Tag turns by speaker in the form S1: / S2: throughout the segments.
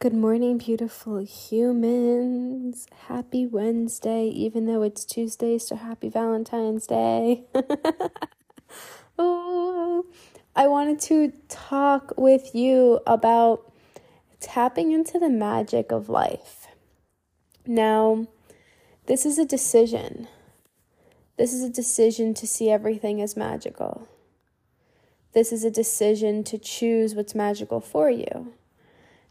S1: Good morning, beautiful humans. Happy Wednesday, even though it's Tuesday, so happy Valentine's Day. oh, I wanted to talk with you about tapping into the magic of life. Now, this is a decision. This is a decision to see everything as magical. This is a decision to choose what's magical for you.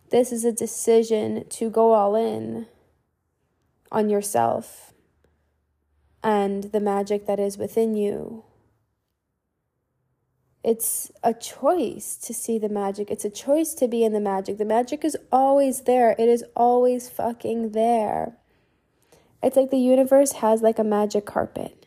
S1: This is a decision to go all in on yourself and the magic that is within you. It's a choice to see the magic. It's a choice to be in the magic. The magic is always there. It is always fucking there. It's like the universe has like a magic carpet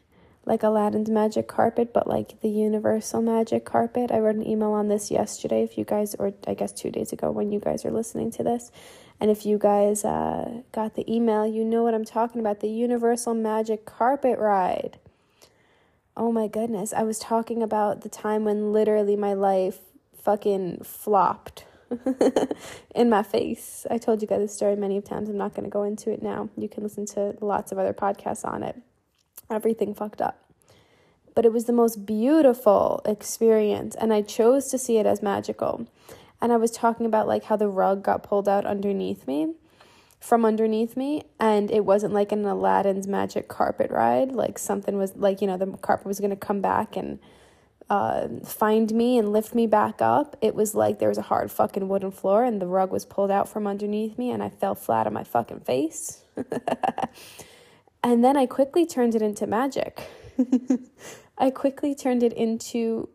S1: like Aladdin's magic carpet, but like the universal magic carpet. I wrote an email on this yesterday. If you guys, or I guess two days ago when you guys are listening to this, and if you guys uh, got the email, you know what I'm talking about the universal magic carpet ride. Oh my goodness. I was talking about the time when literally my life fucking flopped. in my face. I told you guys this story many times. I'm not going to go into it now. You can listen to lots of other podcasts on it everything fucked up. But it was the most beautiful experience, and I chose to see it as magical. And I was talking about like how the rug got pulled out underneath me, from underneath me, and it wasn't like an Aladdin's magic carpet ride. Like something was like, you know, the carpet was gonna come back and uh, find me and lift me back up. It was like there was a hard fucking wooden floor and the rug was pulled out from underneath me and I fell flat on my fucking face. And then I quickly turned it into magic. I quickly turned it into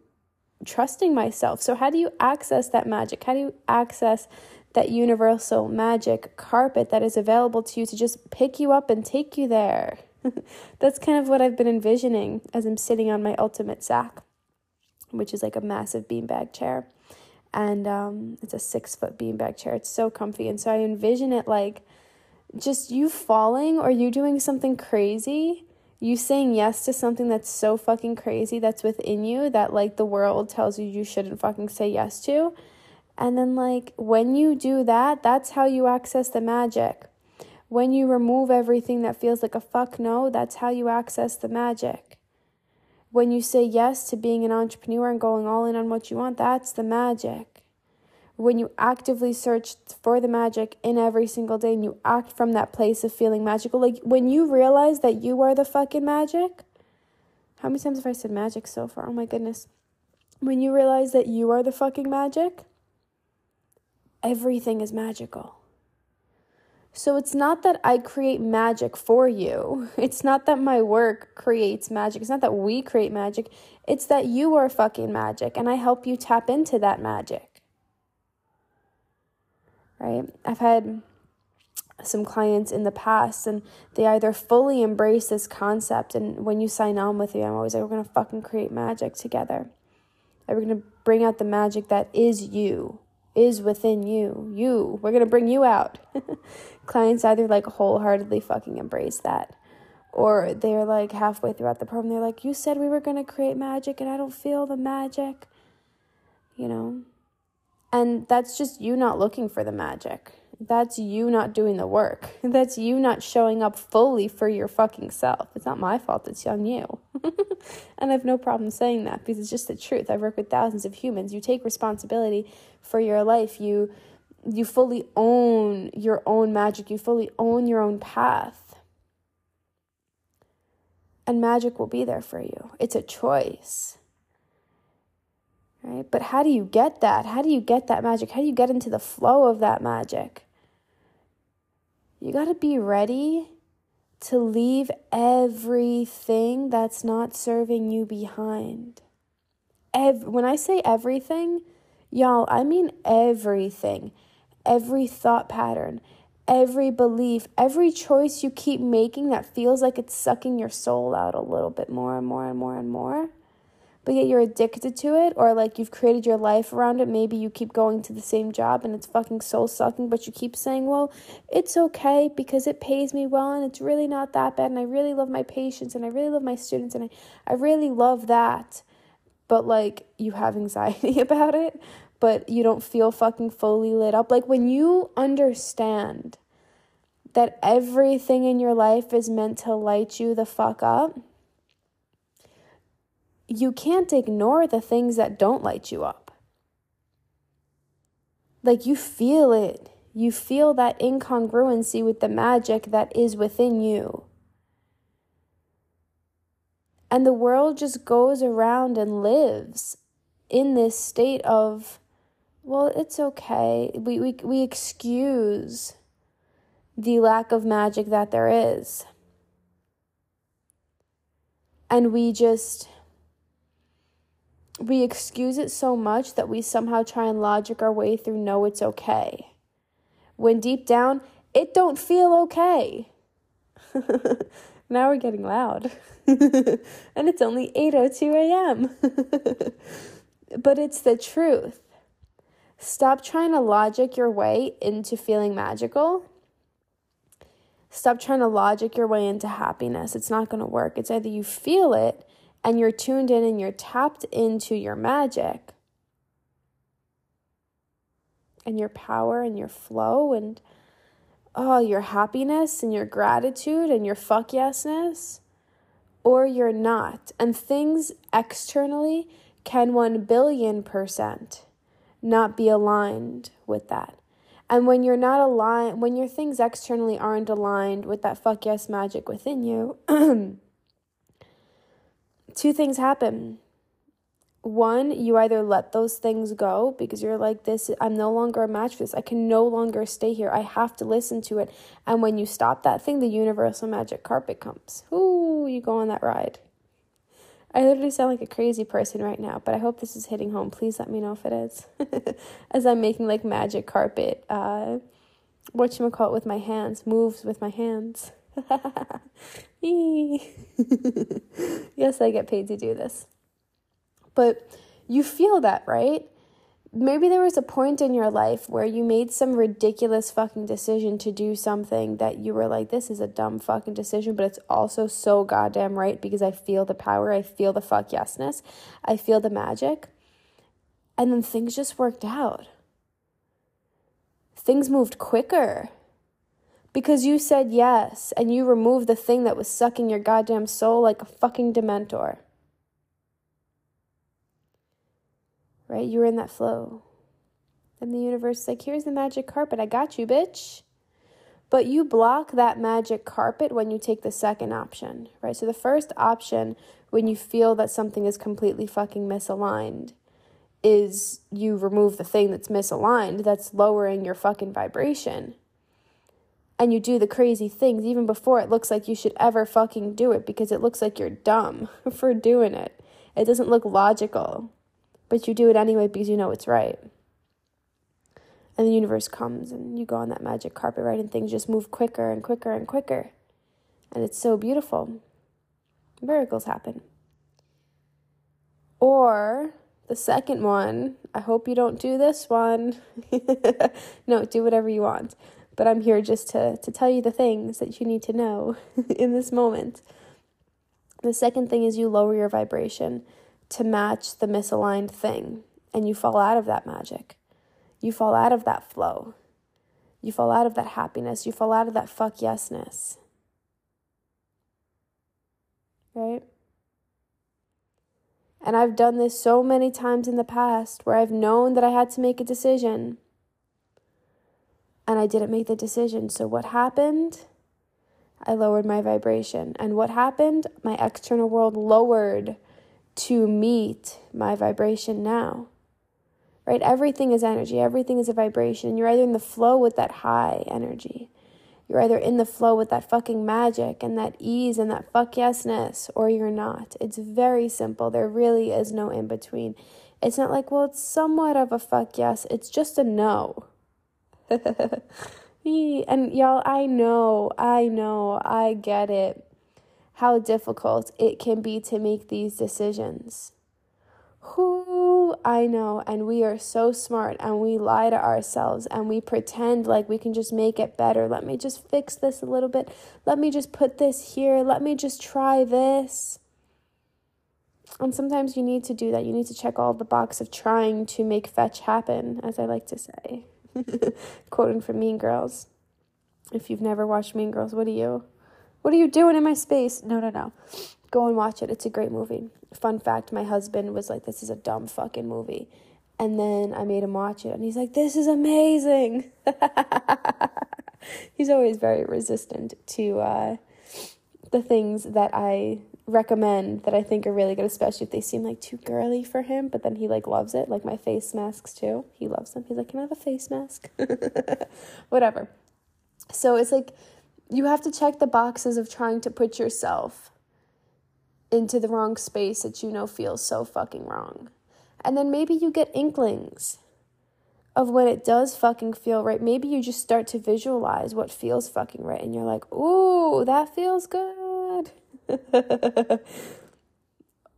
S1: trusting myself. So, how do you access that magic? How do you access that universal magic carpet that is available to you to just pick you up and take you there? That's kind of what I've been envisioning as I'm sitting on my ultimate sack, which is like a massive beanbag chair. And um, it's a six foot beanbag chair. It's so comfy. And so I envision it like just you falling or you doing something crazy, you saying yes to something that's so fucking crazy that's within you that like the world tells you you shouldn't fucking say yes to. And then, like, when you do that, that's how you access the magic. When you remove everything that feels like a fuck no, that's how you access the magic. When you say yes to being an entrepreneur and going all in on what you want, that's the magic when you actively search for the magic in every single day and you act from that place of feeling magical, like when you realize that you are the fucking magic. How many times have I said magic so far? Oh my goodness. When you realize that you are the fucking magic, everything is magical. So it's not that I create magic for you. It's not that my work creates magic. It's not that we create magic. It's that you are fucking magic and I help you tap into that magic right? I've had some clients in the past and they either fully embrace this concept and when you sign on with me, I'm always like, we're gonna fucking create magic together. And we're gonna bring out the magic that is you, is within you. You. We're gonna bring you out. clients either like wholeheartedly fucking embrace that. Or they're like halfway throughout the program, they're like, You said we were gonna create magic and I don't feel the magic. You know? And that's just you not looking for the magic. That's you not doing the work. That's you not showing up fully for your fucking self. It's not my fault, it's on you. and I have no problem saying that because it's just the truth. I've worked with thousands of humans. You take responsibility for your life. You you fully own your own magic. You fully own your own path. And magic will be there for you. It's a choice right? But how do you get that? How do you get that magic? How do you get into the flow of that magic? You got to be ready to leave everything that's not serving you behind. Ev- when I say everything, Y'all, I mean everything, every thought pattern, every belief, every choice you keep making that feels like it's sucking your soul out a little bit more and more and more and more but yet you're addicted to it or like you've created your life around it. Maybe you keep going to the same job and it's fucking soul sucking, but you keep saying, well, it's okay because it pays me well and it's really not that bad. And I really love my patients and I really love my students and I, I really love that. But like you have anxiety about it, but you don't feel fucking fully lit up. Like when you understand that everything in your life is meant to light you the fuck up you can't ignore the things that don't light you up. Like you feel it. You feel that incongruency with the magic that is within you. And the world just goes around and lives in this state of, well, it's okay. We, we, we excuse the lack of magic that there is. And we just we excuse it so much that we somehow try and logic our way through no it's okay. When deep down it don't feel okay. Now we're getting loud. And it's only 8:02 a.m. but it's the truth. Stop trying to logic your way into feeling magical. Stop trying to logic your way into happiness. It's not going to work. It's either you feel it and you're tuned in and you're tapped into your magic and your power and your flow and oh, your happiness and your gratitude and your fuck yesness, or you're not. And things externally can 1 billion percent not be aligned with that. And when you're not aligned, when your things externally aren't aligned with that fuck yes magic within you, two things happen. One, you either let those things go because you're like, this, I'm no longer a match for this. I can no longer stay here. I have to listen to it. And when you stop that thing, the universal magic carpet comes. Ooh, you go on that ride. I literally sound like a crazy person right now, but I hope this is hitting home. Please let me know if it is. As I'm making like magic carpet, uh, what you call it with my hands, moves with my hands. yes, I get paid to do this. But you feel that, right? Maybe there was a point in your life where you made some ridiculous fucking decision to do something that you were like, this is a dumb fucking decision, but it's also so goddamn right because I feel the power, I feel the fuck yesness, I feel the magic. And then things just worked out. Things moved quicker because you said yes and you removed the thing that was sucking your goddamn soul like a fucking dementor. Right? You were in that flow. And the universe is like, here's the magic carpet. I got you, bitch. But you block that magic carpet when you take the second option, right? So the first option, when you feel that something is completely fucking misaligned, is you remove the thing that's misaligned, that's lowering your fucking vibration and you do the crazy things even before it looks like you should ever fucking do it because it looks like you're dumb for doing it. It doesn't look logical, but you do it anyway because you know it's right. And the universe comes and you go on that magic carpet, ride And things just move quicker and quicker and quicker. And it's so beautiful. Miracles happen. Or the second one, I hope you don't do this one. no, do whatever you want but I'm here just to, to tell you the things that you need to know in this moment. The second thing is you lower your vibration to match the misaligned thing, and you fall out of that magic. You fall out of that flow. You fall out of that happiness. You fall out of that fuck yesness. Right? And I've done this so many times in the past where I've known that I had to make a decision and I didn't make the decision. So, what happened? I lowered my vibration. And what happened? My external world lowered to meet my vibration now. Right? Everything is energy, everything is a vibration. And You're either in the flow with that high energy, you're either in the flow with that fucking magic and that ease and that fuck yesness, or you're not. It's very simple. There really is no in between. It's not like, well, it's somewhat of a fuck yes, it's just a no. and y'all, I know, I know, I get it how difficult it can be to make these decisions. Who I know, and we are so smart and we lie to ourselves and we pretend like we can just make it better. Let me just fix this a little bit. Let me just put this here. Let me just try this. And sometimes you need to do that. You need to check all the box of trying to make fetch happen, as I like to say. Quoting from Mean Girls. If you've never watched Mean Girls, what are you? What are you doing in my space? No, no, no. Go and watch it. It's a great movie. Fun fact my husband was like, This is a dumb fucking movie. And then I made him watch it, and he's like, This is amazing. he's always very resistant to uh, the things that I recommend that I think are really good, especially if they seem like too girly for him. But then he like loves it, like my face masks too. He loves them. He's like, Can I have a face mask? Whatever. So it's like you have to check the boxes of trying to put yourself into the wrong space that you know feels so fucking wrong. And then maybe you get inklings of when it does fucking feel right. Maybe you just start to visualize what feels fucking right and you're like, ooh, that feels good.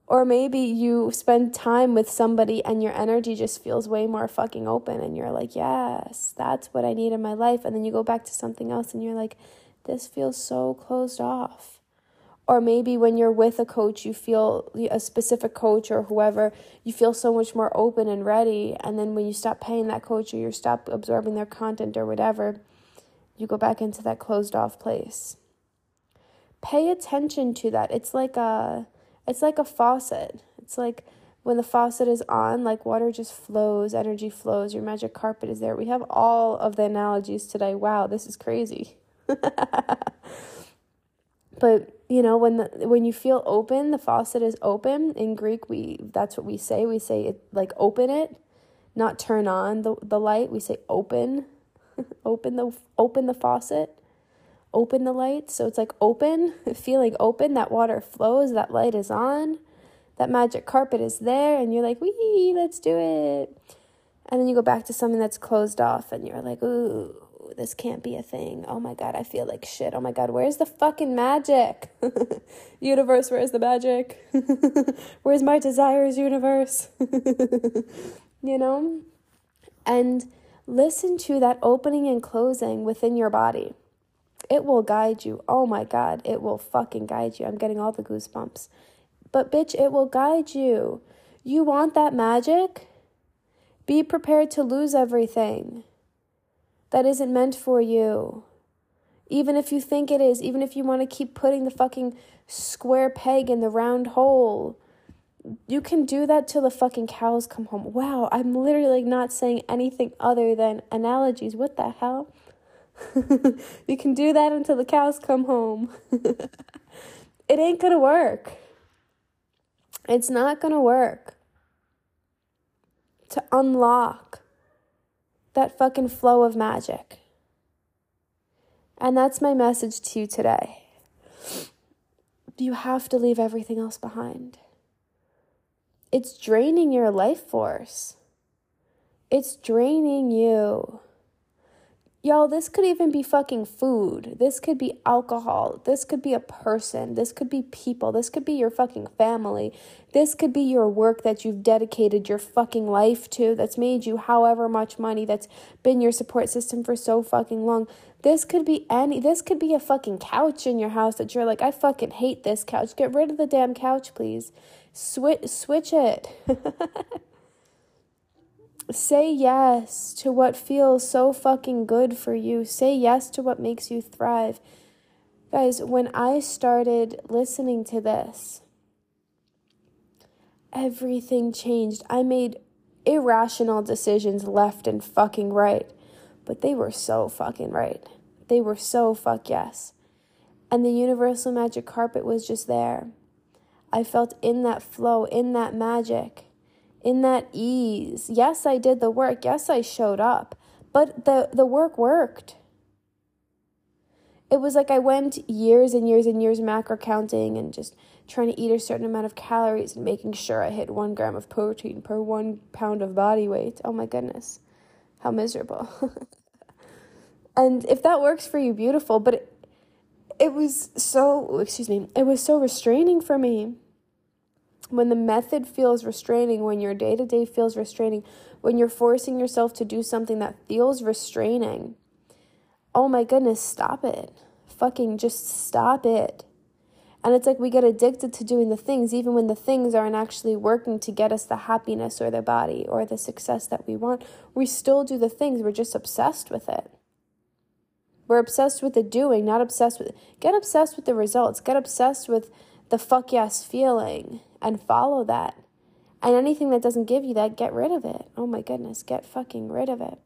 S1: or maybe you spend time with somebody and your energy just feels way more fucking open and you're like, yes, that's what I need in my life. And then you go back to something else and you're like, this feels so closed off. Or maybe when you're with a coach, you feel a specific coach or whoever, you feel so much more open and ready. And then when you stop paying that coach or you stop absorbing their content or whatever, you go back into that closed off place. Pay attention to that. It's like a it's like a faucet. It's like when the faucet is on, like water just flows, energy flows, your magic carpet is there. We have all of the analogies today. Wow, this is crazy. but you know when the when you feel open the faucet is open in greek we that's what we say we say it like open it not turn on the, the light we say open open the open the faucet open the light so it's like open feeling open that water flows that light is on that magic carpet is there and you're like wee let's do it and then you go back to something that's closed off and you're like ooh this can't be a thing. Oh my God, I feel like shit. Oh my God, where's the fucking magic? universe, where's the magic? where's my desires, universe? you know? And listen to that opening and closing within your body. It will guide you. Oh my God, it will fucking guide you. I'm getting all the goosebumps. But bitch, it will guide you. You want that magic? Be prepared to lose everything that isn't meant for you. Even if you think it is, even if you want to keep putting the fucking square peg in the round hole, you can do that till the fucking cows come home. Wow, I'm literally not saying anything other than analogies. What the hell? you can do that until the cows come home. it ain't gonna work. It's not gonna work. To unlock that fucking flow of magic. And that's my message to you today. You have to leave everything else behind. It's draining your life force. It's draining you. Y'all, this could even be fucking food. This could be alcohol. This could be a person. This could be people. This could be your fucking family. This could be your work that you've dedicated your fucking life to, that's made you however much money, that's been your support system for so fucking long. This could be any, this could be a fucking couch in your house that you're like, I fucking hate this couch. Get rid of the damn couch, please. Switch, switch it. Say yes to what feels so fucking good for you. Say yes to what makes you thrive. Guys, when I started listening to this, everything changed. I made irrational decisions left and fucking right, but they were so fucking right. They were so fuck yes. And the universal magic carpet was just there. I felt in that flow, in that magic in that ease. Yes, I did the work. Yes, I showed up. But the, the work worked. it was like I went years and years and years macro counting and just trying to eat a certain amount of calories and making sure I hit one gram of protein per one pound of body weight. Oh my goodness, how miserable. and if that works for you, beautiful, but it, it was so, excuse me, it was so restraining for me. When the method feels restraining, when your day to day feels restraining, when you're forcing yourself to do something that feels restraining, oh my goodness, stop it. Fucking just stop it. And it's like we get addicted to doing the things, even when the things aren't actually working to get us the happiness or the body or the success that we want. We still do the things, we're just obsessed with it. We're obsessed with the doing, not obsessed with get obsessed with the results. Get obsessed with the fuck yes feeling and follow that. And anything that doesn't give you that, get rid of it. Oh my goodness, get fucking rid of it.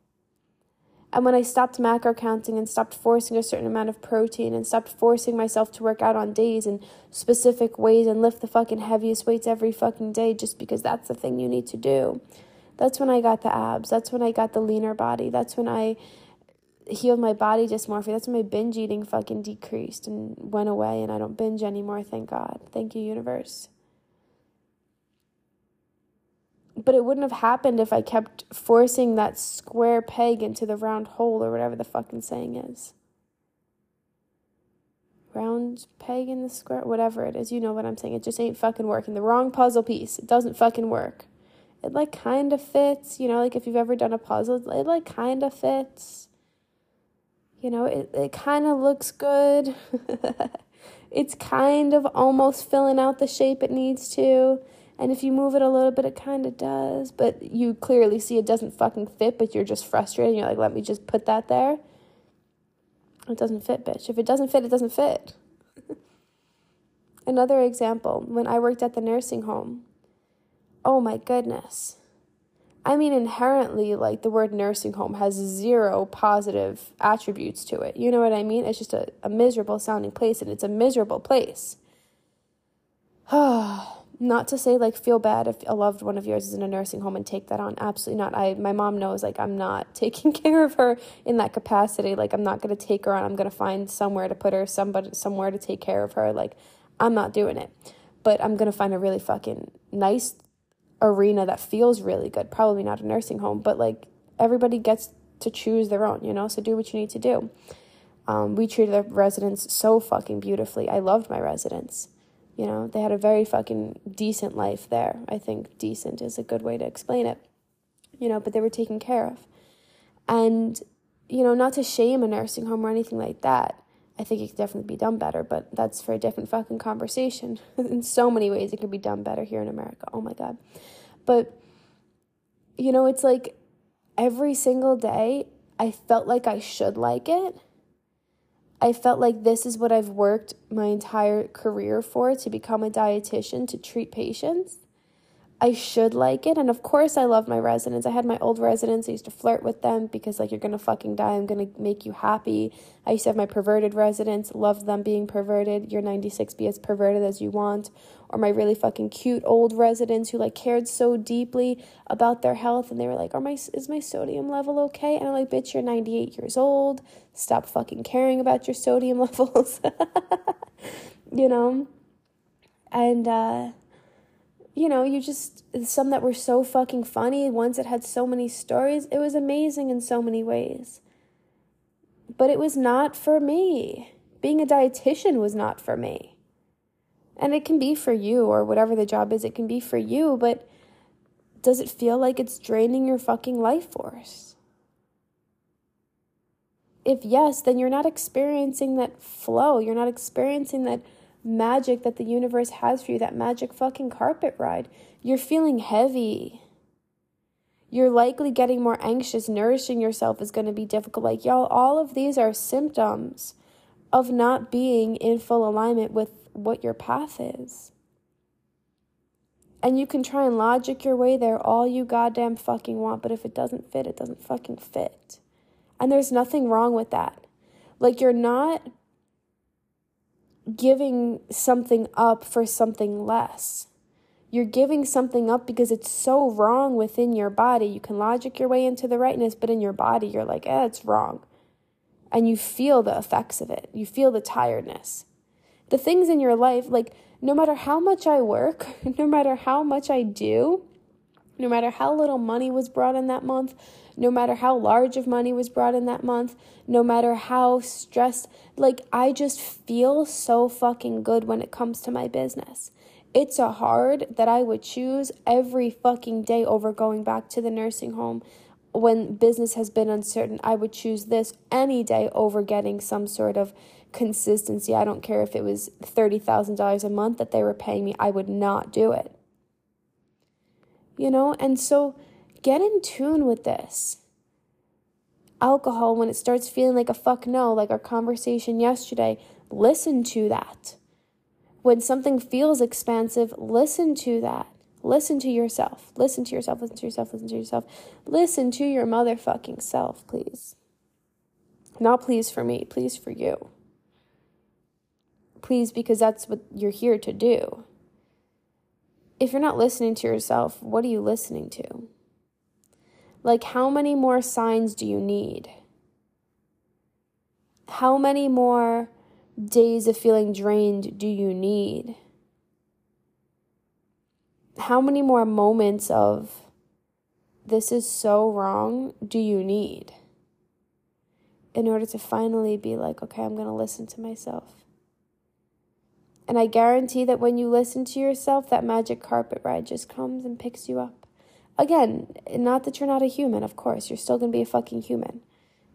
S1: And when I stopped macro counting and stopped forcing a certain amount of protein and stopped forcing myself to work out on days in specific ways and lift the fucking heaviest weights every fucking day just because that's the thing you need to do, that's when I got the abs. That's when I got the leaner body. That's when I healed my body dysmorphia. That's when my binge eating fucking decreased and went away and I don't binge anymore, thank God. Thank you, universe but it wouldn't have happened if I kept forcing that square peg into the round hole or whatever the fucking saying is. Round peg in the square, whatever it is, you know what I'm saying. It just ain't fucking working. The wrong puzzle piece. It doesn't fucking work. It like kind of fits, you know, like if you've ever done a puzzle, it like kind of fits. You know, it, it kind of looks good. it's kind of almost filling out the shape it needs to and if you move it a little bit, it kind of does, but you clearly see it doesn't fucking fit, but you're just frustrated. You're like, let me just put that there. It doesn't fit, bitch. If it doesn't fit, it doesn't fit. Another example when I worked at the nursing home. Oh my goodness. I mean, inherently, like the word nursing home has zero positive attributes to it. You know what I mean? It's just a, a miserable sounding place, and it's a miserable place. Not to say like feel bad if a loved one of yours is in a nursing home and take that on. Absolutely not. I my mom knows like i'm not taking care of her in that capacity. Like i'm not going to take her on. I'm going to find somewhere to put her somebody somewhere to take care of her. Like i'm not doing it. But i'm going to find a really fucking nice arena that feels really good. Probably not a nursing home but like everybody gets to choose their own you know? So do what you need to do. Um, we treated the residents so fucking beautifully. I loved my residents you know, they had a very fucking decent life there. I think decent is a good way to explain it. You know, but they were taken care of. And, you know, not to shame a nursing home or anything like that. I think it could definitely be done better, but that's for a different fucking conversation. in so many ways, it could be done better here in America. Oh my God. But, you know, it's like every single day, I felt like I should like it I felt like this is what I've worked my entire career for to become a dietitian, to treat patients. I should like it. And of course, I love my residents. I had my old residents. I used to flirt with them because, like, you're going to fucking die. I'm going to make you happy. I used to have my perverted residents, loved them being perverted. You're 96, be as perverted as you want. Or my really fucking cute old residents who, like, cared so deeply about their health. And they were like, Are my, is my sodium level okay? And I'm like, Bitch, you're 98 years old. Stop fucking caring about your sodium levels. you know? And, uh, you know, you just, some that were so fucking funny, ones that had so many stories. It was amazing in so many ways. But it was not for me. Being a dietitian was not for me. And it can be for you, or whatever the job is, it can be for you, but does it feel like it's draining your fucking life force? If yes, then you're not experiencing that flow. You're not experiencing that magic that the universe has for you, that magic fucking carpet ride. You're feeling heavy. You're likely getting more anxious. Nourishing yourself is going to be difficult. Like, y'all, all of these are symptoms of not being in full alignment with what your path is. And you can try and logic your way there all you goddamn fucking want, but if it doesn't fit, it doesn't fucking fit. And there's nothing wrong with that. Like, you're not giving something up for something less. You're giving something up because it's so wrong within your body. You can logic your way into the rightness, but in your body, you're like, eh, it's wrong. and you feel the effects of it. You feel the tiredness. The things in your life, like no matter how much I work, no matter how much I do, no matter how little money was brought in that month, no matter how large of money was brought in that month, no matter how stressed, like I just feel so fucking good when it comes to my business. It's a hard that I would choose every fucking day over going back to the nursing home when business has been uncertain. I would choose this any day over getting some sort of consistency. I don't care if it was $30,000 a month that they were paying me, I would not do it. You know, and so get in tune with this. Alcohol, when it starts feeling like a fuck no, like our conversation yesterday, listen to that. When something feels expansive, listen to that. Listen to yourself. Listen to yourself. Listen to yourself. Listen to yourself. Listen to your motherfucking self, please. Not please for me, please for you. Please, because that's what you're here to do. If you're not listening to yourself, what are you listening to? Like, how many more signs do you need? How many more days of feeling drained do you need? How many more moments of this is so wrong do you need in order to finally be like, okay, I'm going to listen to myself? And I guarantee that when you listen to yourself, that magic carpet ride just comes and picks you up. Again, not that you're not a human, of course. You're still going to be a fucking human.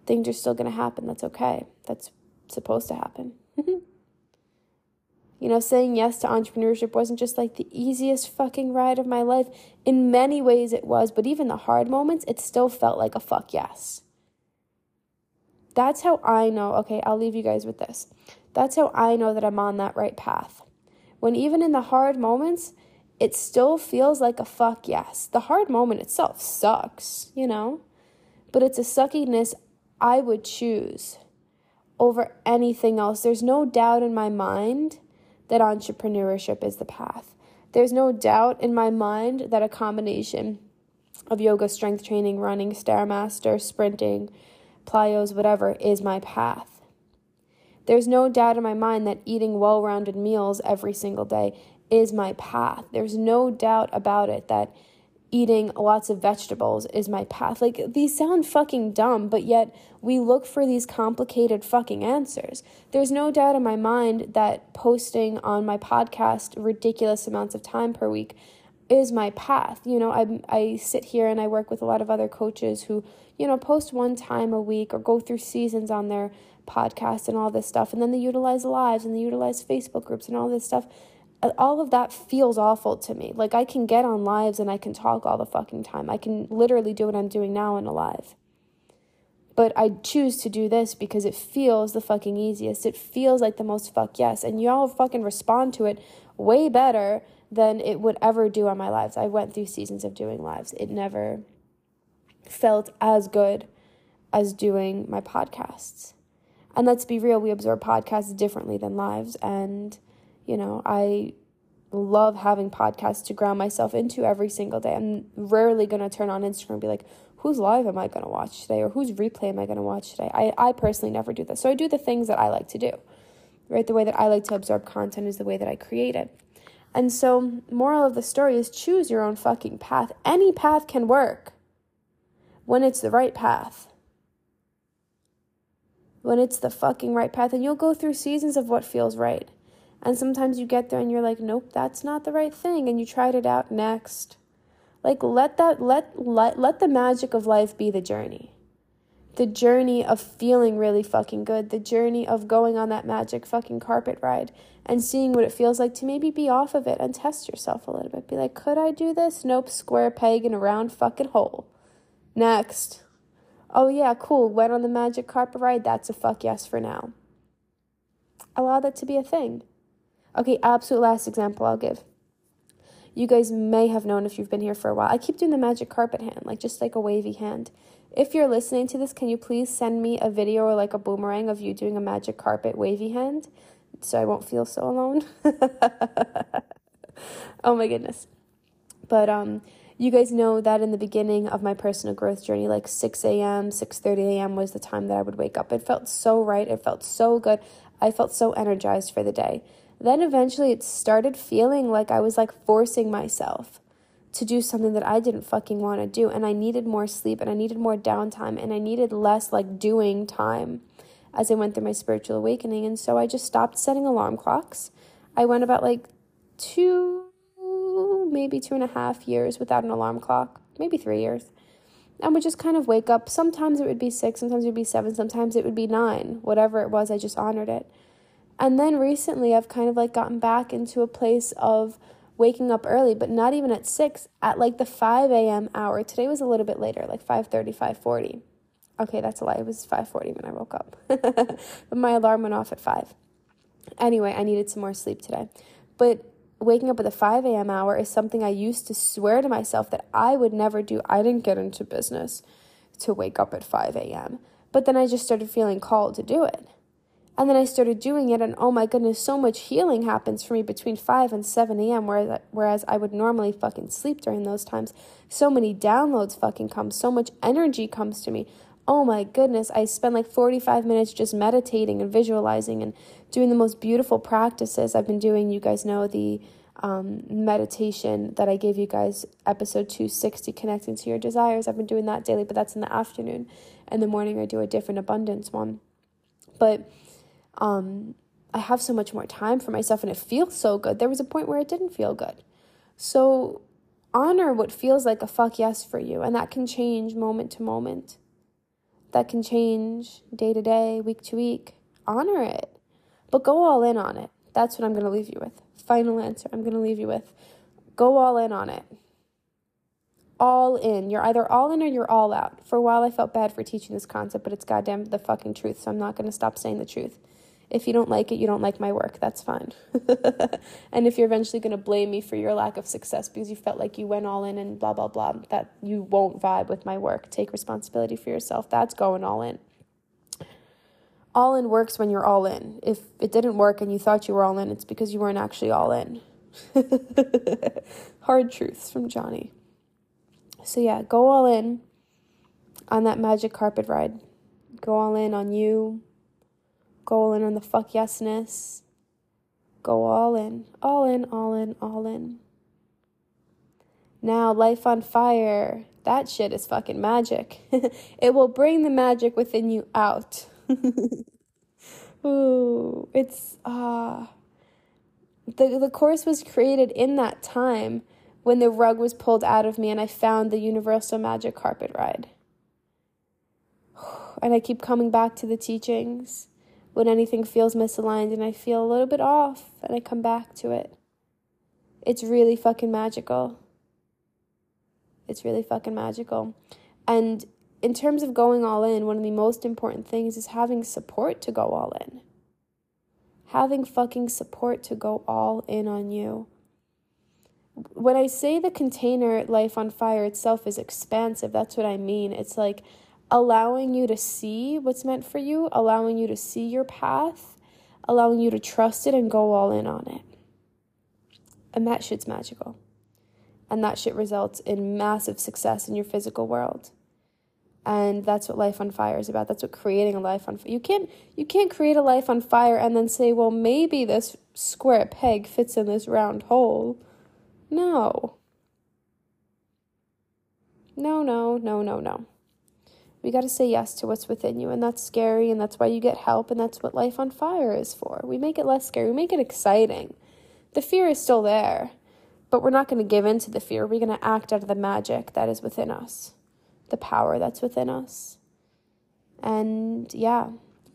S1: Things are still going to happen. That's okay. That's supposed to happen. you know, saying yes to entrepreneurship wasn't just like the easiest fucking ride of my life. In many ways, it was, but even the hard moments, it still felt like a fuck yes. That's how I know. Okay, I'll leave you guys with this. That's how I know that I'm on that right path. When even in the hard moments, it still feels like a fuck yes. The hard moment itself sucks, you know? But it's a suckiness I would choose over anything else. There's no doubt in my mind that entrepreneurship is the path. There's no doubt in my mind that a combination of yoga, strength training, running, Stairmaster, sprinting, plyos, whatever, is my path. There's no doubt in my mind that eating well rounded meals every single day is my path. There's no doubt about it that eating lots of vegetables is my path. Like, these sound fucking dumb, but yet we look for these complicated fucking answers. There's no doubt in my mind that posting on my podcast ridiculous amounts of time per week is my path. You know, I I sit here and I work with a lot of other coaches who, you know, post one time a week or go through seasons on their podcast and all this stuff and then they utilize lives and they utilize Facebook groups and all this stuff uh, all of that feels awful to me. Like I can get on lives and I can talk all the fucking time. I can literally do what I'm doing now in a live. But I choose to do this because it feels the fucking easiest. It feels like the most fuck yes. And y'all fucking respond to it way better than it would ever do on my lives. I went through seasons of doing lives. It never felt as good as doing my podcasts. And let's be real, we absorb podcasts differently than lives. And you know, I love having podcasts to ground myself into every single day. I'm rarely going to turn on Instagram and be like, whose live am I going to watch today or whose replay am I going to watch today? I, I personally never do that. So I do the things that I like to do, right? The way that I like to absorb content is the way that I create it. And so, moral of the story is choose your own fucking path. Any path can work when it's the right path. When it's the fucking right path, and you'll go through seasons of what feels right. And sometimes you get there and you're like, nope, that's not the right thing. And you tried it out next. Like let that let let let the magic of life be the journey. The journey of feeling really fucking good, the journey of going on that magic fucking carpet ride and seeing what it feels like to maybe be off of it and test yourself a little bit. Be like, could I do this? Nope, square peg in a round fucking hole. Next. Oh yeah, cool. Went on the magic carpet ride. That's a fuck yes for now. Allow that to be a thing. Okay, absolute last example I'll give. You guys may have known if you've been here for a while. I keep doing the magic carpet hand, like just like a wavy hand. If you're listening to this, can you please send me a video or like a boomerang of you doing a magic carpet wavy hand so I won't feel so alone? oh my goodness. But um You guys know that in the beginning of my personal growth journey, like 6 a.m., 6:30 a.m. was the time that I would wake up. It felt so right. It felt so good. I felt so energized for the day. Then eventually it started feeling like I was like forcing myself to do something that I didn't fucking want to do. And I needed more sleep and I needed more downtime and I needed less like doing time as I went through my spiritual awakening. And so I just stopped setting alarm clocks. I went about like maybe two and a half years without an alarm clock, maybe three years. And would just kind of wake up. Sometimes it would be six, sometimes it would be seven, sometimes it would be nine. Whatever it was, I just honored it. And then recently, I've kind of like gotten back into a place of waking up early, but not even at 6, at like the 5 a.m. hour. Today was a little bit later, like 5.30, 5.40. Okay, that's a lie. It was 5.40 when I woke up. but my alarm went off at 5. Anyway, I needed some more sleep today. But waking up at the 5 a.m. hour is something I used to swear to myself that I would never do. I didn't get into business to wake up at 5 a.m. But then I just started feeling called to do it. And then I started doing it, and oh my goodness, so much healing happens for me between 5 and 7 a.m., whereas, whereas I would normally fucking sleep during those times. So many downloads fucking come, so much energy comes to me. Oh my goodness, I spend like 45 minutes just meditating and visualizing and doing the most beautiful practices. I've been doing, you guys know, the um, meditation that I gave you guys, episode 260, Connecting to Your Desires. I've been doing that daily, but that's in the afternoon. In the morning, I do a different abundance one. But um, I have so much more time for myself and it feels so good. There was a point where it didn't feel good. So honor what feels like a fuck yes for you, and that can change moment to moment. That can change day to day, week to week. Honor it, but go all in on it. That's what I'm going to leave you with. Final answer I'm going to leave you with. Go all in on it. All in. You're either all in or you're all out. For a while, I felt bad for teaching this concept, but it's goddamn the fucking truth, so I'm not going to stop saying the truth. If you don't like it, you don't like my work. That's fine. and if you're eventually going to blame me for your lack of success because you felt like you went all in and blah, blah, blah, that you won't vibe with my work, take responsibility for yourself. That's going all in. All in works when you're all in. If it didn't work and you thought you were all in, it's because you weren't actually all in. Hard truths from Johnny. So, yeah, go all in on that magic carpet ride. Go all in on you, Go all in on the fuck yesness. Go all in, all in, all in, all in. Now, life on fire. That shit is fucking magic. it will bring the magic within you out. Ooh, it's ah. Uh, the the course was created in that time when the rug was pulled out of me and I found the universal magic carpet ride. And I keep coming back to the teachings when anything feels misaligned and I feel a little bit off and I come back to it. It's really fucking magical. It's really fucking magical. And in terms of going all in, one of the most important things is having support to go all in. Having fucking support to go all in on you. When I say the container life on fire itself is expansive, that's what I mean. It's like allowing you to see what's meant for you, allowing you to see your path, allowing you to trust it and go all in on it. And that shit's magical. And that shit results in massive success in your physical world. And that's what life on fire is about. That's what creating a life on fire. You can't you can't create a life on fire and then say, "Well, maybe this square peg fits in this round hole." No. No, no, no, no, no. We got to say yes to what's within you, and that's scary, and that's why you get help, and that's what Life on Fire is for. We make it less scary, we make it exciting. The fear is still there, but we're not going to give in to the fear. We're going to act out of the magic that is within us, the power that's within us. And yeah,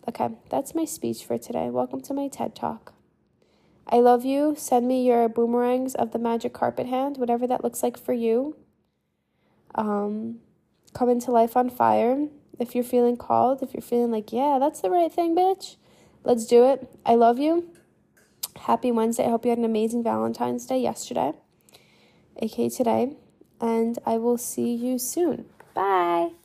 S1: okay, that's my speech for today. Welcome to my TED Talk. I love you. Send me your boomerangs of the magic carpet hand, whatever that looks like for you. Um, come into life on fire. If you're feeling called, if you're feeling like, yeah, that's the right thing, bitch, let's do it. I love you. Happy Wednesday. I hope you had an amazing Valentine's Day yesterday, aka today. And I will see you soon. Bye.